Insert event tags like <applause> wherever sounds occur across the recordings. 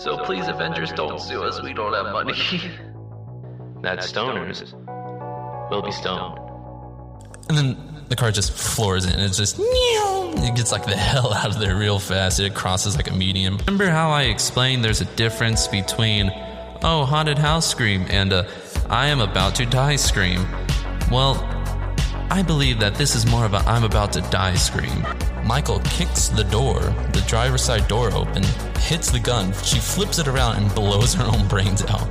So please, Avengers, don't sue us. We don't have money. <laughs> That's stoners. Will be stoned. And then the car just floors it and it's just it gets like the <laughs> hell out of there real fast. It crosses like a medium. Remember how I explained there's a difference between oh haunted house scream and a I am about to die scream. Well, I believe that this is more of a I'm about to die scream. Michael kicks the door, the driver's side door open, hits the gun. She flips it around and blows her own brains out.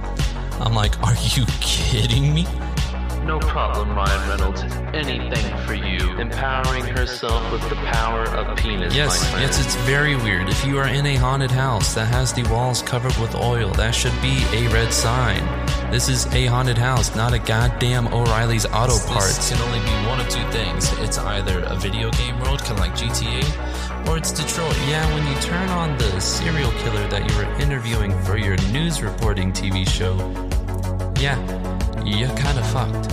I'm like, are you kidding me? No problem, Ryan Reynolds. Anything for you. Empowering herself with the power of penis. Yes, yes, it's very weird. If you are in a haunted house that has the walls covered with oil, that should be a red sign. This is a haunted house, not a goddamn O'Reilly's Auto Parts. This can only be one of two things. It's either a video game world, kind of like GTA, or it's Detroit. Yeah, when you turn on the serial killer that you were interviewing for your news reporting TV show, yeah, you're kind of fucked.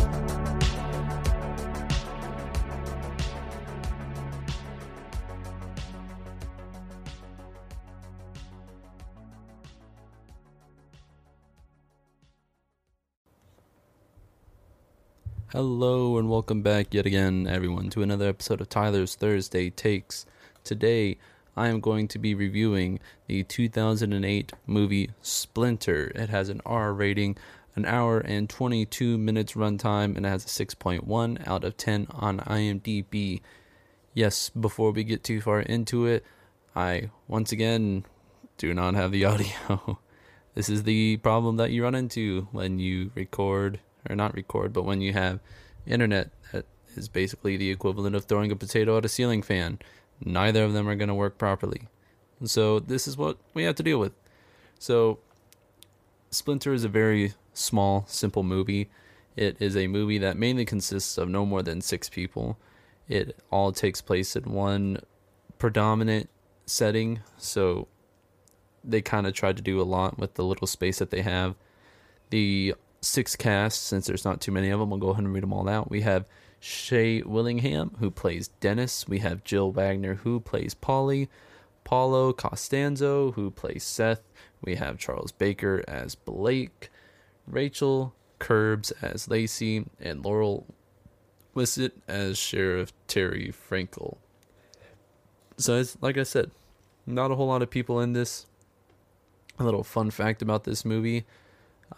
Hello and welcome back yet again, everyone, to another episode of Tyler's Thursday Takes. Today, I am going to be reviewing the 2008 movie Splinter. It has an R rating, an hour and 22 minutes runtime, and it has a 6.1 out of 10 on IMDb. Yes, before we get too far into it, I once again do not have the <laughs> audio. this is the problem that you run into when you record or not record, but when you have internet that is basically the equivalent of throwing a potato at a ceiling fan. Neither of them are going to work properly. So this is what we have to deal with. So Splinter is a very small, simple movie. It is a movie that mainly consists of no more than six people. It all takes place in one predominant setting, so they kind of tried to do a lot with the little space that they have. The six casts, since there's not too many of them, we'll go ahead and read them all out. We have Shea Willingham, who plays Dennis. We have Jill Wagner, who plays Polly. Paulo Costanzo, who plays Seth. We have Charles Baker as Blake. Rachel Kerbs as Lacey. And Laurel Whitsett as Sheriff Terri Frankel. So, it's, like I said, not a whole lot of people in this. A little fun fact about this movie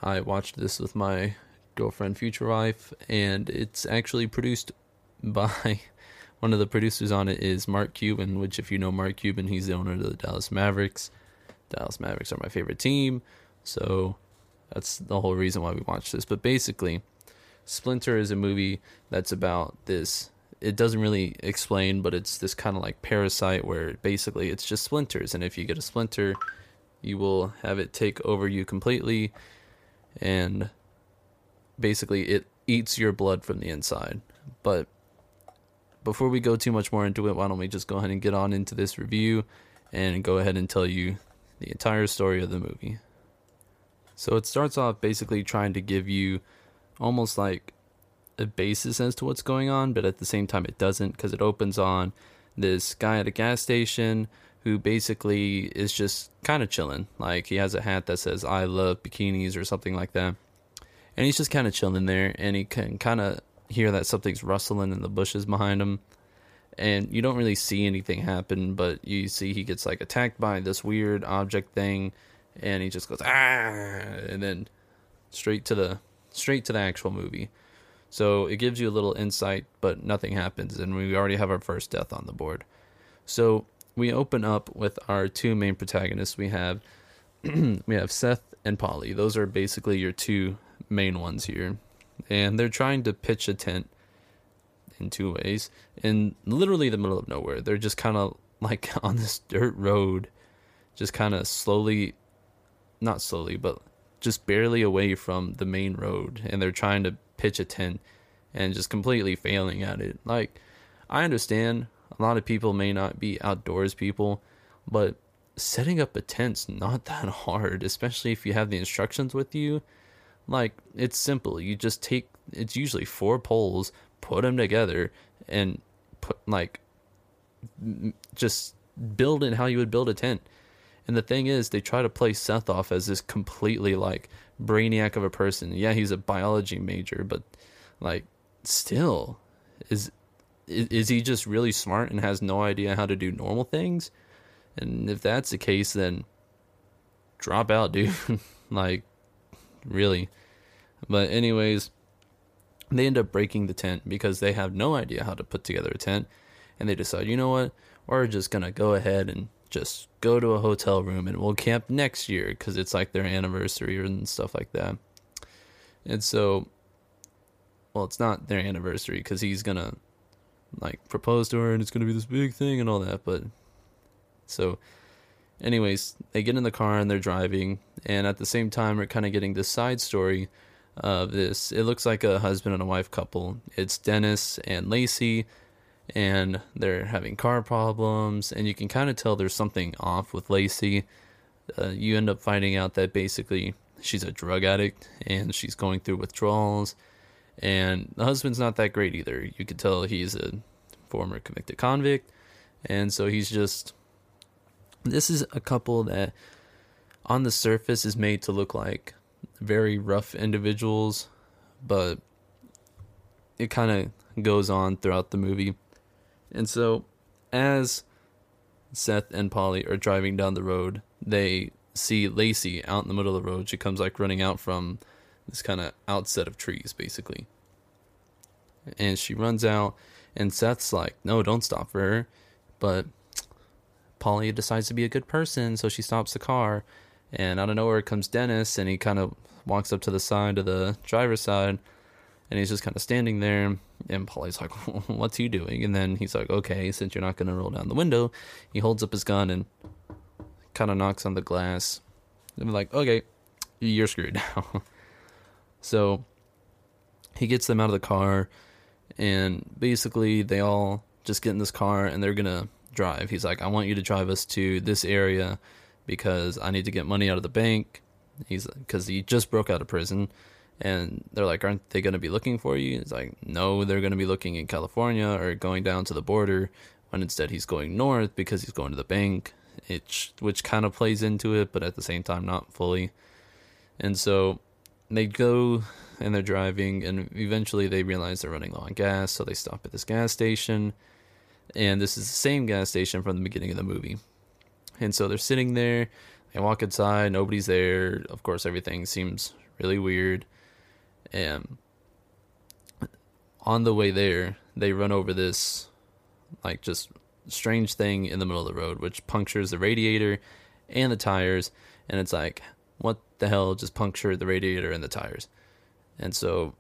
I watched this with my girlfriend, future wife, and it's actually produced <laughs> by one of the producers on it is Mark Cuban, which if you know Mark Cuban, he's the owner of the Dallas Mavericks. Dallas Mavericks are my favorite team, so that's the whole reason why we watched this. But basically, Splinter is a movie that's about this. It doesn't really explain, but it's this kind of like parasite where basically it's just splinters, and if you get a splinter, you will have it take over you completely and basically it eats your blood from the inside. But before we go too much more into it, why don't we just go ahead and get on into this review and go ahead and tell you the entire story of the movie. So it starts off basically trying to give you almost like a basis as to what's going on, but at the same time it doesn't because it opens on this guy at a gas station who basically is just kind of chilling. Like he has a hat that says "I love bikinis" or something like that, and he's just kind of chilling there, and he can kind of hear that something's rustling in the bushes behind him, and you don't really see anything happen, but you see he gets like attacked by this weird object thing, and he just goes ah, and then straight to the straight to the actual movie. So it gives you a little insight, but nothing happens, and we already have our first death on the board. So we open up with our two main protagonists. We have <clears throat> we have Seth and Polly. Those are basically your two main ones here. And they're trying to pitch a tent in two ways in literally the middle of nowhere. They're just kind of like <laughs> on this dirt road, just kind of slowly, not slowly, but just barely away from the main road. And they're trying to pitch a tent and just completely failing at it. Like, I understand a lot of people may not be outdoors people, but setting up a tent's not <laughs> that hard, especially if you have the instructions with you. Like it's simple. You just take it's usually four poles, put them together and put like just build it how you would build a tent. And the thing is, they try to play Seth off as this completely like brainiac of a person. Yeah, he's a biology major, but like still is is he just really smart and has no idea how to do normal things? And if that's the case, then drop out, dude. <laughs> like, really. But, anyways, they end up breaking the tent because they have no idea how to put together a tent. And they decide, you know what? We're just going to go ahead and just go to a hotel room and we'll camp next year because it's like their anniversary and stuff like that. And so, well, it's not their anniversary because he's going to like propose to her and it's going to be this big thing and all that. But so, anyways, they get in the car and they're driving. And at the same time, we're kind of getting this side story of this. It looks like a husband and a wife couple. It's Dennis and Lacey and they're having car problems, and you can kind of tell there's something off with Lacey. Uh, you end up finding out that basically she's a drug addict and she's going through withdrawals, and the husband's not that great either. You could tell he's a former convicted convict, and so he's just. This is a couple that, on the surface, is made to look like very rough individuals, but it kind of goes on throughout the movie and so, as Seth and Polly are driving down the road, they see Lacey out in the middle of the road. She comes like running out from this kind of outset of trees, basically. And she runs out, and Seth's like, No, don't stop for her. But Polly decides to be a good person, so she stops the car. And out of nowhere comes Dennis, and he kind of walks up to the side of the driver's side and he's just kind of standing there and Polly's like <laughs> what's he doing? And then he's like okay since you're not to roll down the window he holds up his gun and kind of knocks on the glass. And like okay you're screwed <laughs> now. So he gets them out of the car and basically they all just get in this car and they're to drive. He's like i want you to drive us to this area because i need to get money out of the bank he's because he just broke out of prison and they're like, aren't they going to be looking for you? It's like, no, they're going to be looking in California or going down to the border. When instead he's going north because he's going to the bank, it, which kind of plays into it, but at the same time not fully. And so they go and they're driving, and eventually they realize they're running low on gas, so they stop at this gas station. And this is the same gas station from the beginning of the movie. And so they're sitting there, they walk inside, nobody's there. Of course, everything seems really weird and on the way there, they run over this like just strange thing in the middle of the road, which punctures the radiator and the tires. And it's like, what the hell just punctured the radiator and the tires? And so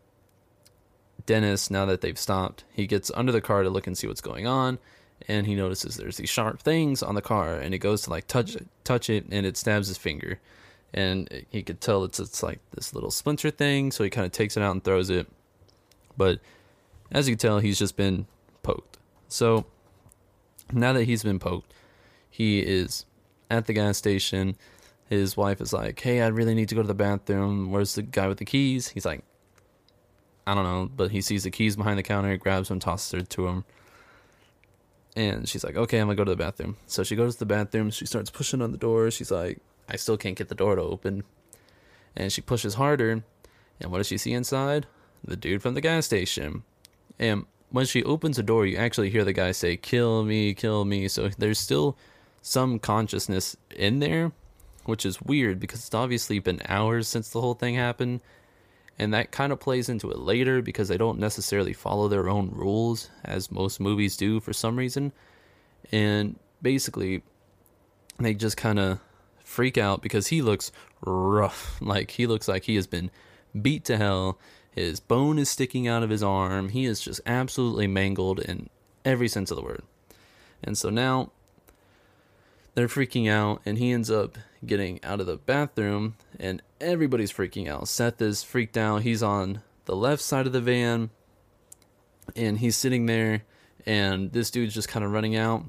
Dennis, now that they've stopped, he gets under the car to look and see what's going on. And he notices there's these sharp things on the car, and he goes to like touch it, touch it, and it stabs his finger and he could tell it's it's like this little splinter thing, so he kind of takes it out and throws it. But as you can tell, he's just been poked. So now that he's been poked, he is at the gas station. His wife is like, "Hey, I really need to go to the bathroom. Where's the guy with the keys?" He's like, "I don't know," but he sees the keys behind the counter, grabs them, tosses it to him. And she's like, "Okay, I'm gonna go to the bathroom." So she goes to the bathroom. She starts pushing on the door. She's like, I still can't get the door to open. And she pushes harder. And what does she see inside? The dude from the gas station. And when she opens the door, you actually hear the guy say, Kill me, kill me. So there's still some consciousness in there, which is weird because it's obviously been hours since the whole thing happened. And that kind of plays into it later because they don't necessarily follow their own rules, as most movies do for some reason. And basically, they just kind of freak out because he looks rough. <laughs> Like he looks like he has been beat to hell. His bone is sticking out of his arm. He is just absolutely mangled in every sense of the word. And so now they're freaking out, and he ends up getting out of the bathroom, and everybody's freaking out. Seth is freaked out. He's on the left side of the van, and he's sitting there, and this dude's just kind of running out.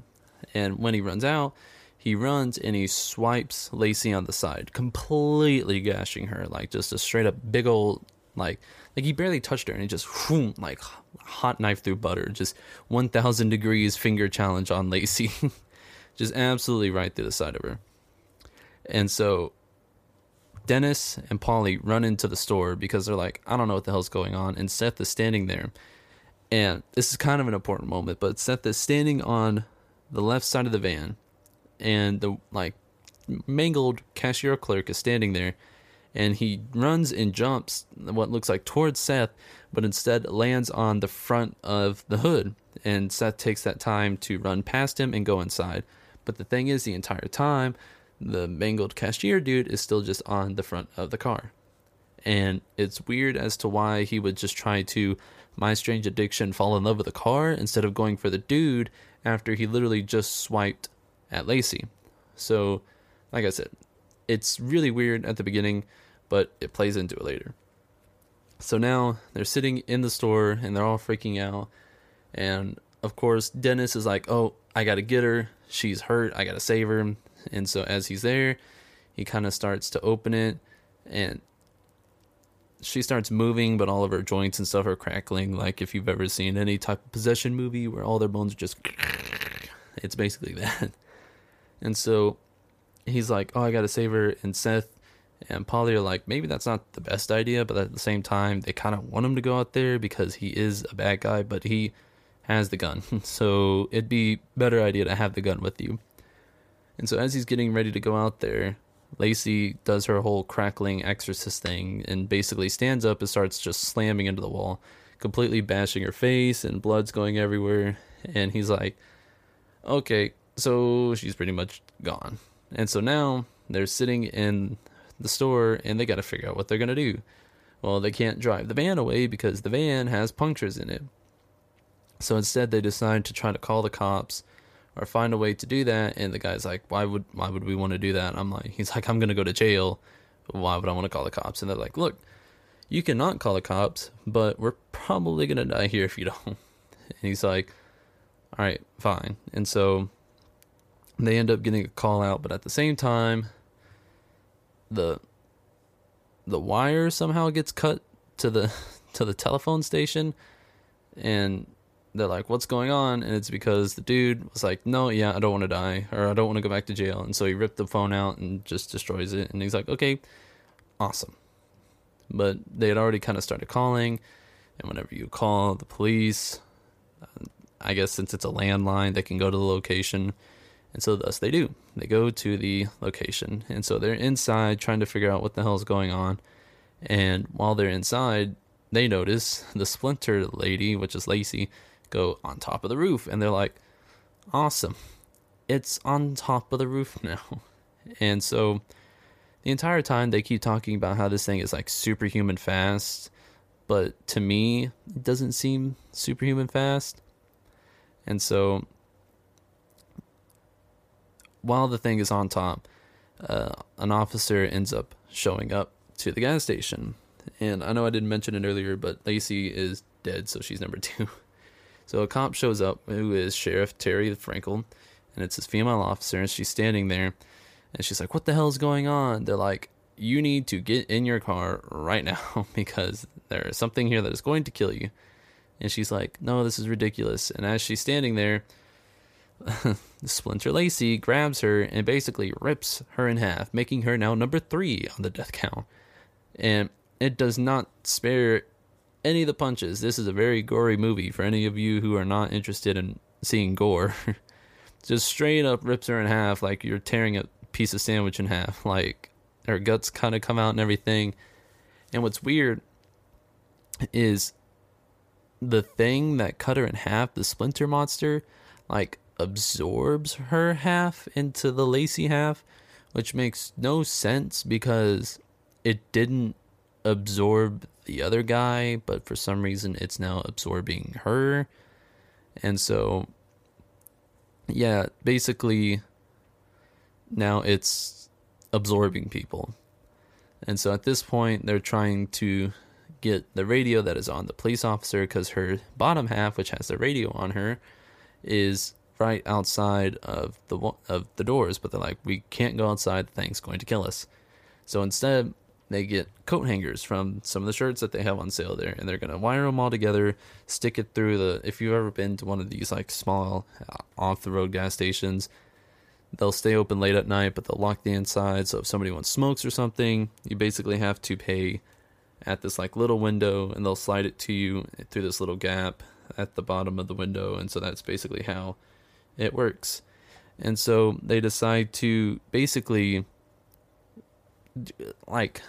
And when he runs out, he runs and he swipes Lacey on the side, completely gashing her, like just a straight up big old like like he barely touched her and he just whoom, like hot knife through butter, just one thousand degrees finger challenge on Lacey, <laughs> just absolutely right through the side of her. And so Dennis and Polly run into the store because they're like, I don't know what the hell's going on. And Seth is standing there. And this is kind of an important moment, but Seth is standing on the left side of the van. And the like mangled cashier clerk is standing there. And he runs and jumps what looks like towards Seth, but instead lands on the front of the hood. And Seth takes that time to run past him and go inside. But the thing is, the entire time, the mangled cashier dude is still just on the front of the car. And it's weird as to why he would just try to, my strange addiction, fall in love with the car instead of going for the dude after he literally just swiped at Lacey. So, like I said, it's really weird at the beginning, but it plays into it later. So now they're sitting in the store and they're all freaking out. And of course, Dennis is like, Oh, I gotta get her. She's hurt. I gotta save her. And so as he's there, he kind of starts to open it and she starts moving, but all of her joints and stuff are crackling. Like if you've ever seen any type of possession movie where all their bones are just, <laughs> it's basically <laughs> that. And so he's like, "Oh, I gotta save her." And Seth and Polly are like, "Maybe that's not the best idea," but at the same time, they kind of want him to go out there because he is a bad guy, but he has the gun, <laughs> so it'd be better idea to have the gun with you. And so as he's getting ready to go out there, Lacey does her whole crackling exorcist thing and basically stands up and starts just slamming into the wall, completely bashing her face and blood's going everywhere. And he's like, okay, so she's pretty much gone. And so now they're sitting in the store and they got to figure out what they're going to do. Well, they can't drive the van away because the van has punctures in it. So instead, they decide to try to call the cops or find a way to do that. And the guy's like, why would why would we want to do that? I'm like, he's like, I'm gonna go to jail. Why would I want to call the cops? And they're like, look, you cannot call the cops, but we're probably gonna die here if you don't. <laughs> And he's like, all right, fine. And so they end up getting a call out, but at the same time, the the wire somehow gets cut to the <laughs> to the telephone station and they're like, "What's going on?" And it's because the dude was like, "No, yeah, I don't want to die, or I don't want to go back to jail." And so he ripped the phone out and just destroys it. And he's like, "Okay, awesome." But they had already kind of started calling, and whenever you call the police, uh, I guess since it's a landline, they can go to the location, and so thus they do. They go to the location, and so they're inside trying to figure out what the hell is going on. And while they're inside, they notice the splinter lady, which is Lacey go on top of the roof. And they're like, awesome. It's on top of the roof <laughs> now. And so the entire time they keep talking about how this thing is like superhuman fast. But to me, it doesn't seem superhuman fast. And so while the thing is on top, uh, an officer ends up showing up to the gas station. And I know I didn't mention it earlier, but Lacey is dead, so she's number <laughs> two. So a cop shows up who is Sheriff Terri Frankel, and it's his female officer, and she's standing there, and she's like, "What the hell is going on?" They're like, "You need to get in your car right now <laughs> because there is something here that is going to kill you." And she's like, "No, this is ridiculous." And as she's standing there, <laughs> Splinter Lacey grabs her and basically rips her in half, making her now number three on the death count. And it does not spare any of the punches. This is a very gory movie for any of you who are not interested in seeing gore. <laughs> Just straight up rips her in half like you're tearing a piece of sandwich in half. <laughs> Like her guts kind of come out and everything. And what's weird is the thing that cut her in half, the splinter monster, like absorbs her half into the Lacey half, which makes no sense because it didn't absorb the other guy, but for some reason it's now absorbing her. And so, yeah, basically, now it's absorbing people. And so at this point, they're trying to get the radio that is on the police officer because her bottom half, which has the radio on her, is right outside of the of the doors. But they're like, we can't go outside. The thing's going to kill us. So instead, they get coat hangers from some of the shirts that they have on sale there and they're going to wire them all together stick it through the if you've ever been to one of these like small uh, off the road gas stations they'll stay open late at night, but they'll lock the inside. So if somebody wants smokes or something, you basically have to pay at this like little window, and they'll slide it to you through this little gap at the bottom of the window, and so that's basically how it works. And so they decide to basically like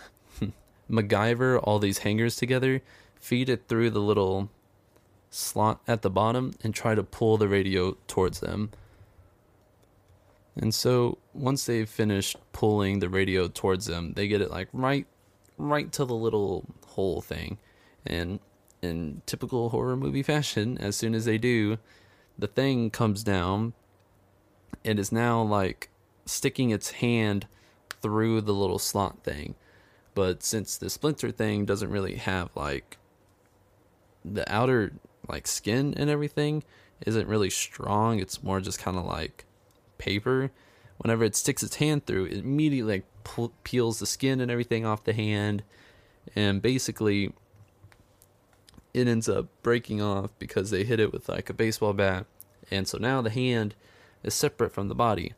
MacGyver all these hangers together, feed it through the little slot at the bottom, and try to pull the radio towards them. And so once they've finished pulling the radio towards them, they get it like right right to the little hole thing. And in typical horror movie fashion, as soon as they do, the thing comes down and is now like sticking its hand through the little slot thing. But since the splinter thing doesn't really have like the outer like skin and everything isn't really strong, it's more just kind of like paper. Whenever it sticks its hand through, it immediately like peels the skin and everything off the hand, and basically it ends up breaking off because they hit it with like a baseball bat, and so now the hand is separate from the body,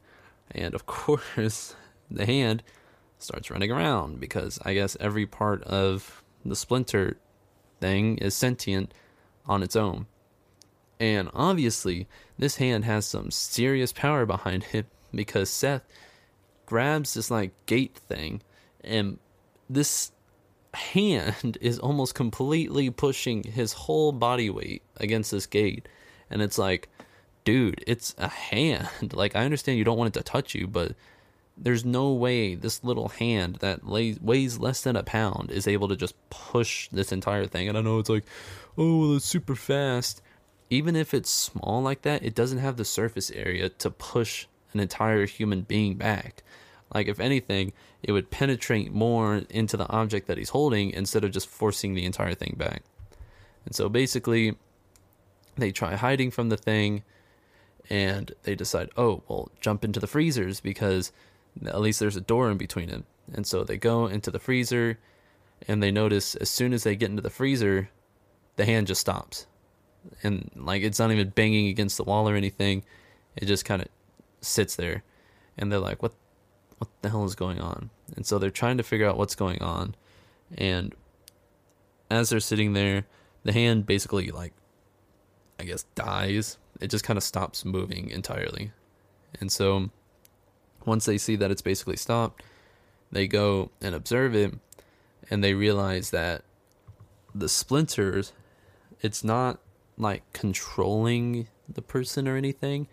and of <laughs> course the hand starts running around because I guess every part of the splinter thing is sentient on its own. And obviously, this hand has some serious power behind it <laughs> because Seth grabs this like gate thing and this hand is almost completely pushing his whole body weight against this gate and it's like dude it's a hand <laughs> like i understand you don't want it to touch you but there's no way this little hand that lays, weighs less than a pound is able to just push this entire thing. And i know it's like oh well it's super fast. Even if it's small like that it doesn't have the surface area to push an entire human being back. Like, if anything, it would penetrate more into the object that he's holding instead of just forcing the entire thing back. And so basically, they try hiding from the thing and they decide, oh, well, jump into the freezers because at least there's a door in between them. And so they go into the freezer and they notice as soon as they get into the freezer, the hand just stops. And like it's not even banging against the wall or anything. It just kind of sits there. And they're like, what what the hell is going on? And so they're trying to figure out what's going on. And as they're sitting there, the hand basically like I guess dies. It just kind of stops moving entirely. And so once they see that it's basically stopped, they go and observe it and they realize that the splinters it's not like controlling the person or anything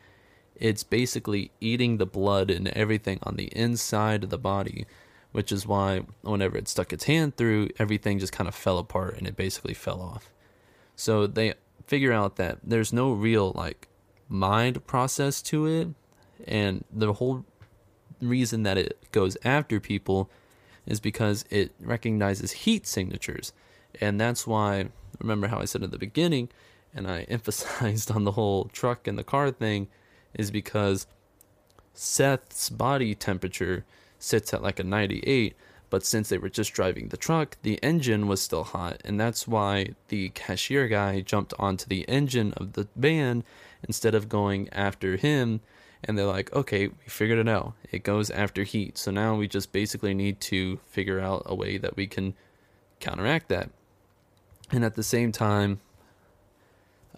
it's basically eating the blood and everything on the inside of the body, which is why whenever it stuck its hand through, everything just kind of fell apart and it basically fell off. So they figure out that there's no real like mind process to it, and the whole reason that it goes after people is because it recognizes heat signatures. And that's why, remember how I said at the beginning, and I <laughs> emphasized on the whole truck and the car thing, is because Seth's body temperature sits at like a 98, but since they were just driving the truck, the engine was still hot, and that's why the cashier guy jumped onto the engine of the van instead of going after him. And they're like, okay, we figured it out. It goes after heat. So now we just basically need to figure out a way that we can counteract that. And at the same time,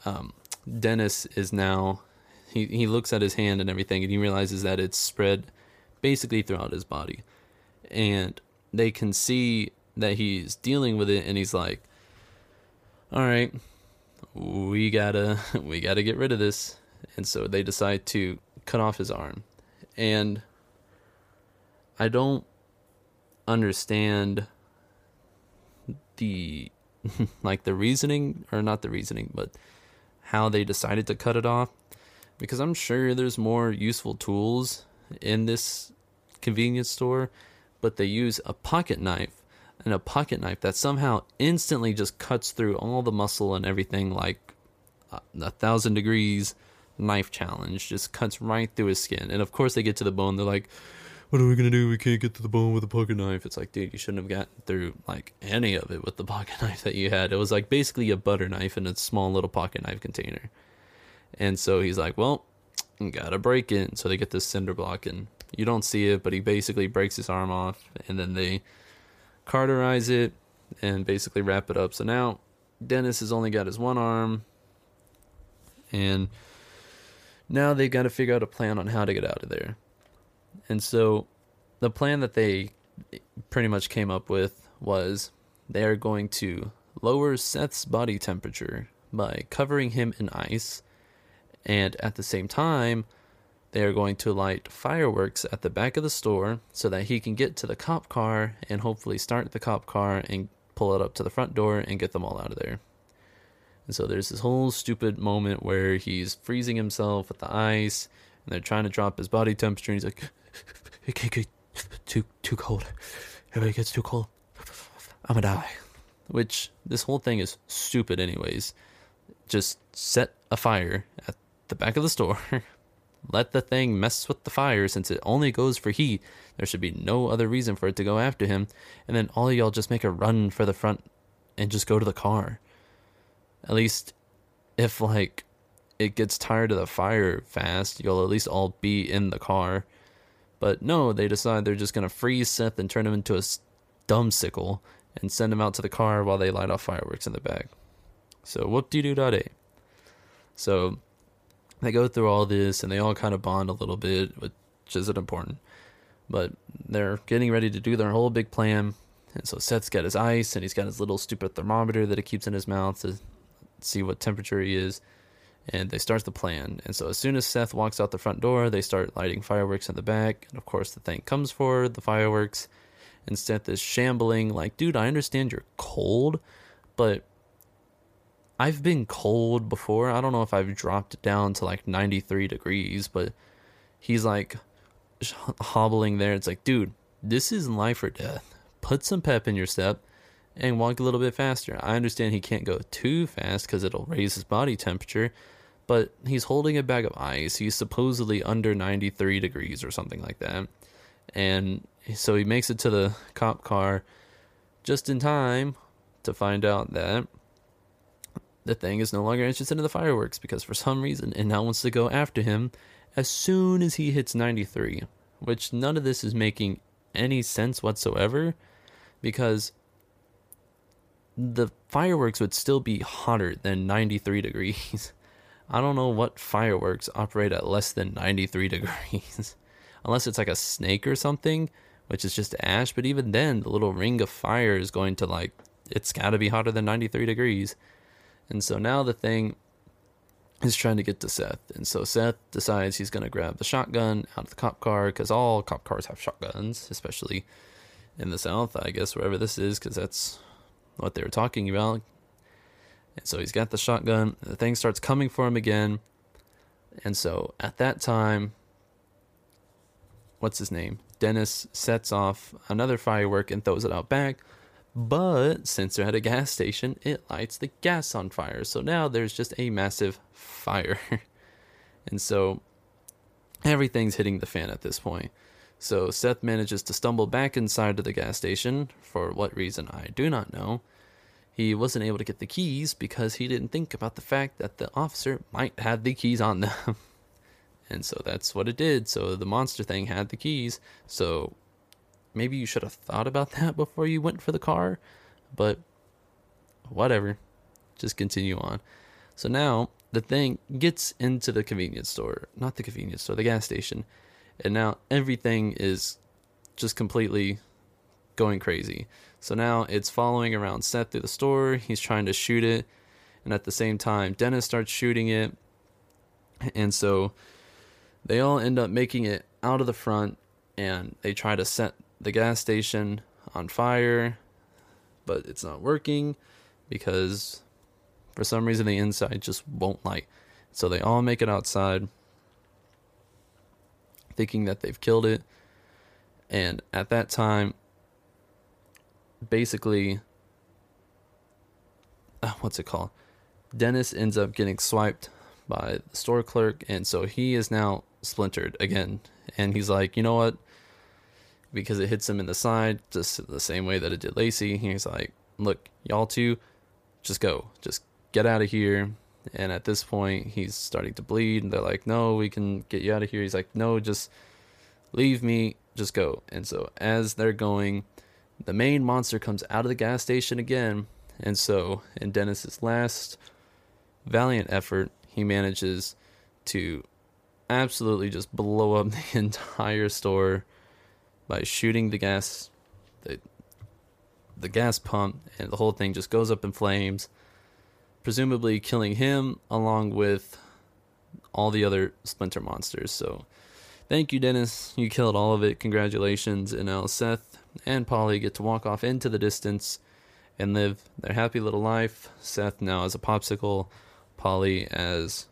um, Dennis is now he he looks at his hand and everything, and he realizes that it's spread basically throughout his body, and they can see that he's dealing with it, and he's like, "All right, we gotta <laughs> we gotta get rid of this," and so they decide to cut off his arm, and I don't understand the <laughs> like the reasoning or not the reasoning but how they decided to cut it off. Because I'm sure there's more useful tools in this convenience store, but they use a pocket knife and a pocket knife that somehow instantly just cuts through all the muscle and everything like uh, a thousand degrees knife challenge just cuts right through his skin. And of course they get to the bone. They're like what are we gonna do? We can't get to the bone with a pocket knife. It's like dude you shouldn't have gotten through like any of it with the <laughs> pocket knife that you had. It was like basically a butter knife in a small little pocket knife container. And so he's like, well, <tsk> gotta break it. So they get this cinder block, and you don't see it, but he basically breaks his arm off, and then they cauterize it and basically wrap it up. So now Dennis has only got his one arm, and now they've got to figure out a plan on how to get out of there. And so the plan that they pretty much came up with was they are going to lower Seth's body temperature by covering him in ice, and at the same time, they are going to light fireworks at the back of the store so that he can get to the cop car and hopefully start the cop car and pull it up to the front door and get them all out of there. And so there's this whole stupid moment where he's freezing himself with the ice and they're trying to drop his body temperature and he's like, <laughs> it can't get too, too cold. If it gets too cold, I'm gonna die. Which this whole thing is stupid, anyways. Just set a fire at the back of the store <laughs> let the thing mess with the fire since it only goes for heat. There should be no other reason for it to go after him. And then all y'all just make a run for the front and just go to the car. At least if like it gets tired of the fire fast, you'll at least all be in the car. But no, they decide they're just gonna freeze Seth and turn him into a dumb sickle and send him out to the car while they light off fireworks in the back. So whoop de doo da So they go through all this and they all kind of bond a little bit, which isn't important. But they're getting ready to do their whole big plan. And so Seth's got his ice and he's got his little stupid thermometer that he keeps in his mouth to see what temperature he is. And they start the plan. And so as soon as Seth walks out the front door, they start lighting fireworks in the back. And of course, the thing comes for the fireworks. And Seth is shambling, like, dude, I understand you're cold, but I've been cold before. I don't know if I've dropped down to like 93 degrees, but he's like hobbling there. It's like, dude, this is life or death. Put some pep in your step and walk a little bit faster. I understand he can't go too fast because it'll raise his body temperature, but he's holding a bag of ice. He's supposedly under 93 degrees or something like that. And so he makes it to the cop car just in time to find out that the thing is no longer interested in the fireworks because for some reason it now wants to go after him as soon as he hits 93, which none of this is making any sense whatsoever because the fireworks would still be hotter than 93 degrees. <laughs> I don't know what fireworks operate at less than 93 degrees. <laughs> Unless it's like a snake or something, which is just ash, but even then, the little ring of fire is going to like, it's gotta be hotter than 93 degrees. And so now the thing is trying to get to Seth. And so Seth decides he's to grab the shotgun out of the cop car because all cop cars have shotguns, especially in the South, I guess, wherever this is, because that's what they were talking about. And so he's got the shotgun. The thing starts coming for him again. And so at that time, what's his name? Dennis sets off another firework and throws it out back. But since they're at a gas station, it lights the gas on fire. So now there's just a massive fire. <laughs> and so everything's hitting the fan at this point. So Seth manages to stumble back inside of the gas station. For what reason, I do not know. He wasn't able to get the keys because he didn't think about the fact that the officer might have the keys on them. <laughs> and so that's what it did. So the monster thing had the keys. So maybe you should have thought about <laughs> that before you went for the car, but whatever. Just continue on. So now the thing gets into the convenience store, not the convenience store, the gas station, and now everything is just completely going crazy. So now it's following around Seth through the store. He's trying to shoot it, and at the same time, Dennis starts shooting it, and so they all end up making it out of the front, and they try to set the gas station on fire, but it's not working because for some reason the inside just won't light. So they all make it outside thinking that they've killed it. And at that time, basically, uh, what's it called? Dennis ends up getting swiped by the store clerk, and so he is now splintered again. And he's like, you know what? because it hits him in the side, just the same way that it did Lacey. He's like, "Look, y'all two, just go, just get out of here. And at this point, he's starting to bleed. And they're like, no, we can get you out of here. He's like, no, just leave me, just go. And so as they're going, the main monster comes out of the gas station again. And so in Dennis's last valiant effort, he manages to absolutely just blow up <laughs> the entire store by shooting the gas the the gas pump and the whole thing just goes up in flames presumably killing him along with all the other splinter monsters. So thank you dennis. You killed all of it. Congratulations and now seth and polly. Get to walk off into the distance and live their happy little life. Seth now as a popsicle. Polly as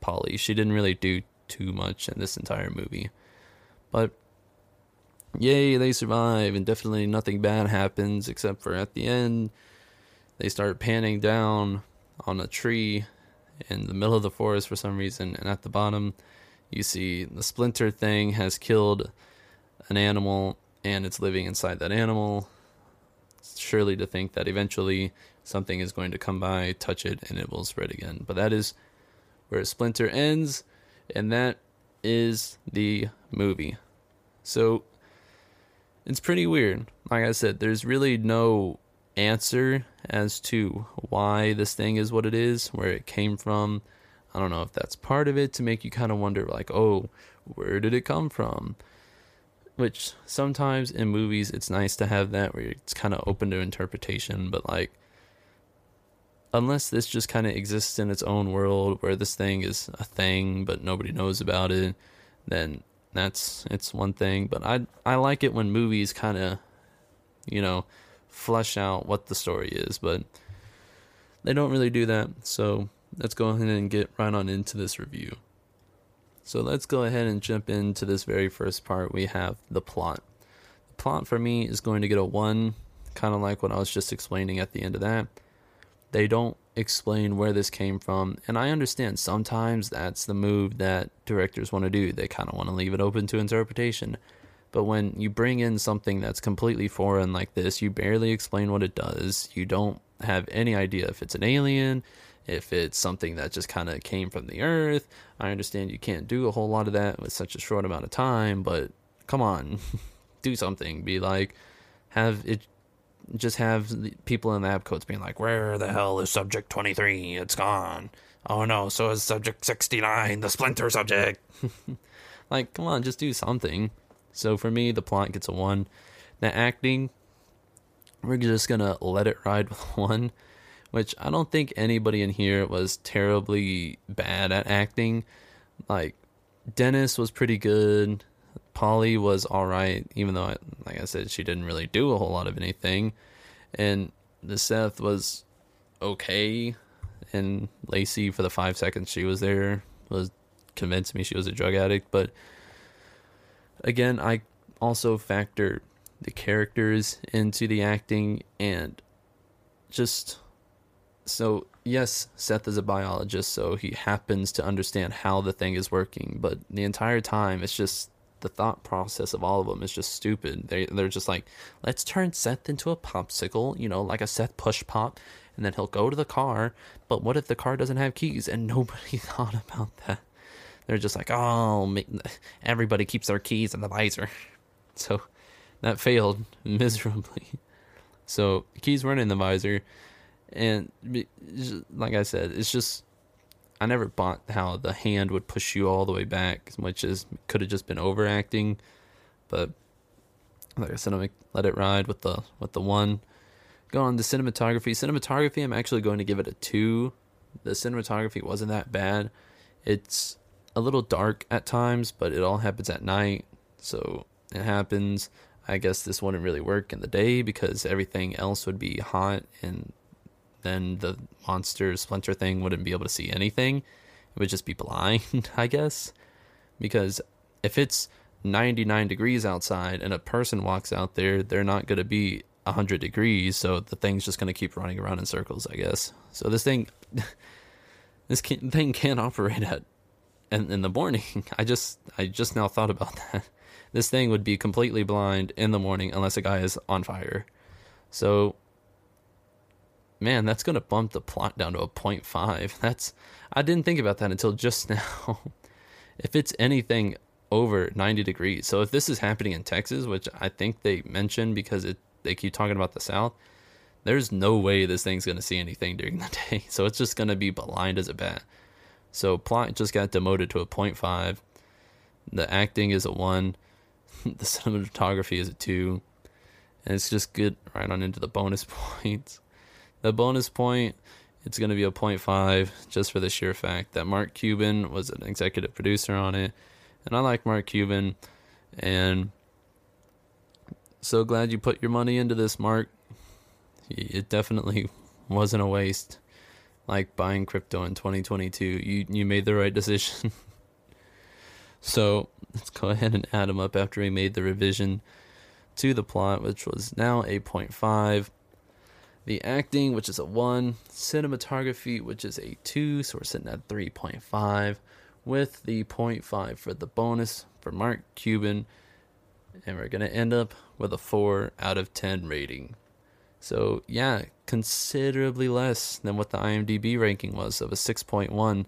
polly. She didn't really do too much in this entire movie. But yay, they survive, and definitely nothing bad happens except for at the end, they start panning down on a tree in the middle of the forest for some reason, and at the bottom, you see the splinter thing has killed an animal and it's living inside that animal. Surely to think that eventually something is going to come by, touch it, and it will spread again. But that is where Splinter ends, and that is the movie. So it's pretty weird. Like I said, there's really no answer as to why this thing is what it is, where it came from. I don't know if that's part of it to make you kind of wonder, like, oh, where did it come from? Which sometimes in movies it's nice to have that where it's kind of open to interpretation, but like, unless this just kind of exists in its own world where this thing is a thing but nobody knows about it, then that's it's one thing, but I I like it when movies kind of you know flesh out what the story is, but they don't really do that. So let's go ahead and get right on into this review. So let's go ahead and jump into this very first part. We have the plot. The plot for me is going to get a one, kind of like what I was just explaining at the end of that. They don't explain where this came from. And I understand sometimes that's the move that directors want to do. They kind of want to leave it open to interpretation. But when you bring in something that's completely foreign like this, you barely explain what it does. You don't have any idea if it's an alien, if it's something that just kind of came from the earth. I understand you can't do a whole lot of that with such a short amount of time, but come on, <laughs> do something. Be like, have it just have people in the lab coats being like, "Where the hell is Subject Twenty Three? It's gone." Oh no, so is Subject Sixty Nine, the Splinter Subject. <laughs> like, come on, just do something. So for me, the plot gets a one. The acting, we're just gonna let it ride with <laughs> one, which I don't think anybody in here was terribly bad at acting. Like Dennis was pretty good. Polly was all right, even though, I, like I said, she didn't really do a whole lot of anything. And the Seth was okay, and Lacey, for the five seconds she was there, was convinced me she was a drug addict. But again, I also factor the characters into the acting and just so yes, Seth is a biologist, so he happens to understand how the thing is working, but the entire time it's just the thought process of all of them is just stupid. They they're just like, let's turn Seth into a popsicle, you know, like a Seth push pop, and then he'll go to the car. But what if the car doesn't have keys? And <laughs> nobody <laughs> thought about that. They're just like, oh, everybody keeps their keys in the visor. <laughs> So that failed <laughs> miserably. So keys weren't in the visor, and like I said, it's just I never bought how the hand would push you all the way back, which is could have just been overacting. But like I said, I'm let it ride with the with the one. Go on to cinematography. Cinematography, I'm actually going to give it a two. The cinematography wasn't that bad. It's a little dark at times, but it all happens at night, so it happens. I guess this wouldn't really work in the day because everything else would be hot and then the monster splinter thing wouldn't be able to see anything. It would just be <laughs> blind, I guess. Because if it's 99 degrees outside and a person walks out there, they're not going to be 100 degrees, so the thing's just going to keep running around in circles, I guess. So this thing <laughs> this thing can't operate at in, in the morning. <laughs> I just I just now thought about <laughs> that. This thing would be completely blind in the morning unless a guy is on fire. So man, that's to bump the plot down to a 0.5. <laughs> That's I didn't think about that until just now. if it's anything over 90 degrees. So if this is happening in Texas, which I think they mentioned because it they keep talking about the south, there's no way this thing's to see anything during the day. So it's just to be blind as a bat. So plot just got demoted to a 0.5. The acting is a 1. <laughs> the cinematography is a 2. And it's just good right on into the bonus <laughs> points. The bonus point, it's going to be a 0.5 just for the sheer fact that Mark Cuban was an executive producer on it. And I like Mark Cuban. And so glad you put your money into this, Mark. It definitely <laughs> wasn't a waste. Like buying crypto in 2022, you you made the right decision. <laughs> so let's go ahead and add them up after we made the revision to the plot, which was now 8.5. The acting, which is a 1. Cinematography, which is a 2. So we're sitting at 3.5 with the 0.5 for the bonus for Mark Cuban. And we're going to end up with a 4 out of 10 rating. So, yeah, considerably less than what the IMDb ranking was of a 6.1.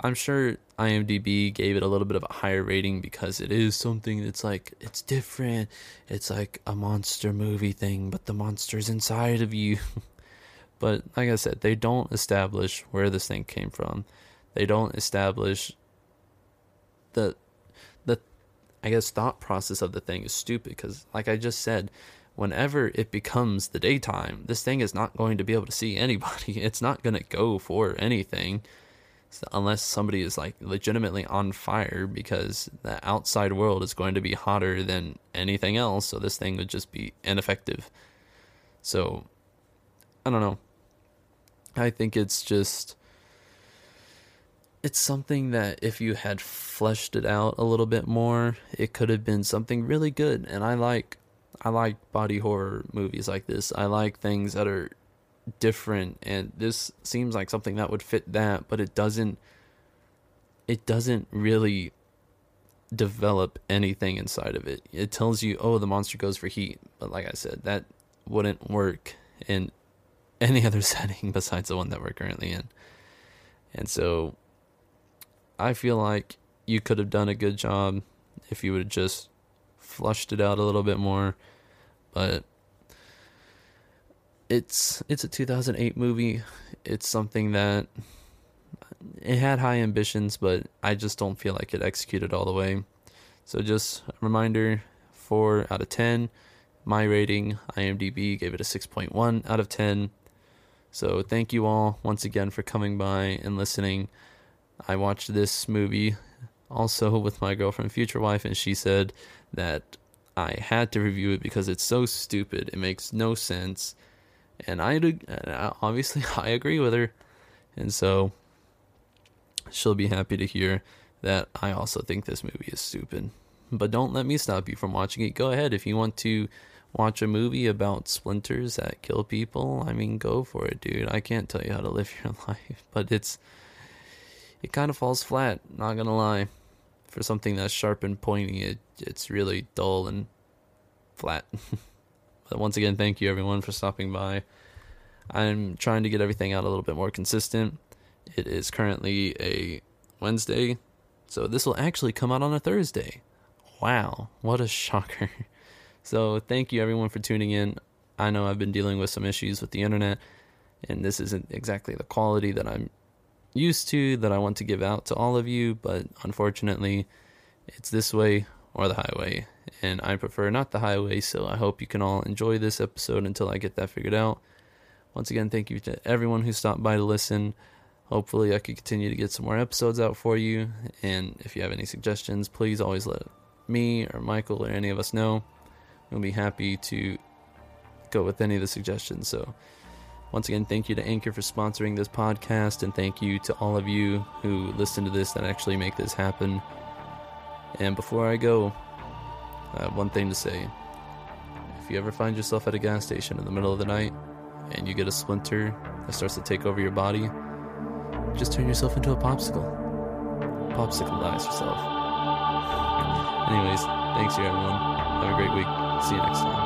I'm sure IMDb gave it a little bit of a higher rating because it is something that's like it's different. It's like a monster movie thing, but the monster's inside of you. <laughs> but like I said, they don't establish where this thing came from. They don't establish the the I guess thought process of the thing is stupid because like I just said, whenever it becomes the daytime, this thing is not going to be able to see anybody. <laughs> It's not going to go for anything unless somebody is like legitimately on fire because the outside world is going to be hotter than anything else so this thing would just be ineffective so i don't know i think it's just it's something that if you had fleshed it out a little bit more it could have been something really good and i like i like body horror movies like this. I like things that are different and this seems like something that would fit that but it doesn't it doesn't really develop anything inside of it. It tells you oh the monster goes for heat but like i said that wouldn't work in <laughs> any other <laughs> setting besides the one that we're currently in. And so i feel like you could have done a good job if you would have just flushed it out a little bit more but it's it's a 2008 movie. It's something that it had high ambitions, but I just don't feel like it executed all the way. So just a reminder, 4 out of 10. My rating, IMDb gave it a 6.1 out of 10. So thank you all once again for coming by and listening. I watched this movie also with my girlfriend future wife and she said that I had to review it because it's so stupid. It makes no sense and I obviously <laughs> I agree with her, and so she'll be happy to hear that I also think this movie is stupid. But don't let me stop you from watching it. Go ahead if you want to watch a movie about splinters that kill people. I mean, go for it, dude. I can't tell you how to live <laughs> your life, but it's it kind of falls flat. Not gonna lie, for something that's sharp and pointy, it it's really dull and flat. <laughs> But once again, thank you everyone for stopping by. I'm trying to get everything out a little bit more consistent. It is currently a Wednesday, so this will actually come out on a Thursday. Wow, what a shocker. <laughs> So, thank you everyone for tuning in. I know I've been dealing with some issues with the internet, and this isn't exactly the quality that I'm used to that I want to give out to all of you, but unfortunately, it's this way or the highway and I prefer not the highway. So I hope you can all enjoy this episode until I get that figured out. Once again, thank you to everyone who stopped by to listen. Hopefully, I can continue to get some more episodes out for you. And if you have any suggestions, please always let me or Michael or any of us know. We'll be happy to go with any of the suggestions. So, once again, thank you to Anchor for sponsoring this podcast, and thank you to all of you who listen to this that actually make this happen. And before I go, I have one thing to say. If you ever find yourself at a gas station in the middle of the night and you get a splinter that starts to take over your body, just turn yourself into a popsicle. Popsicleize yourself. Anyways, thanks you everyone. Have a great week. See you next time.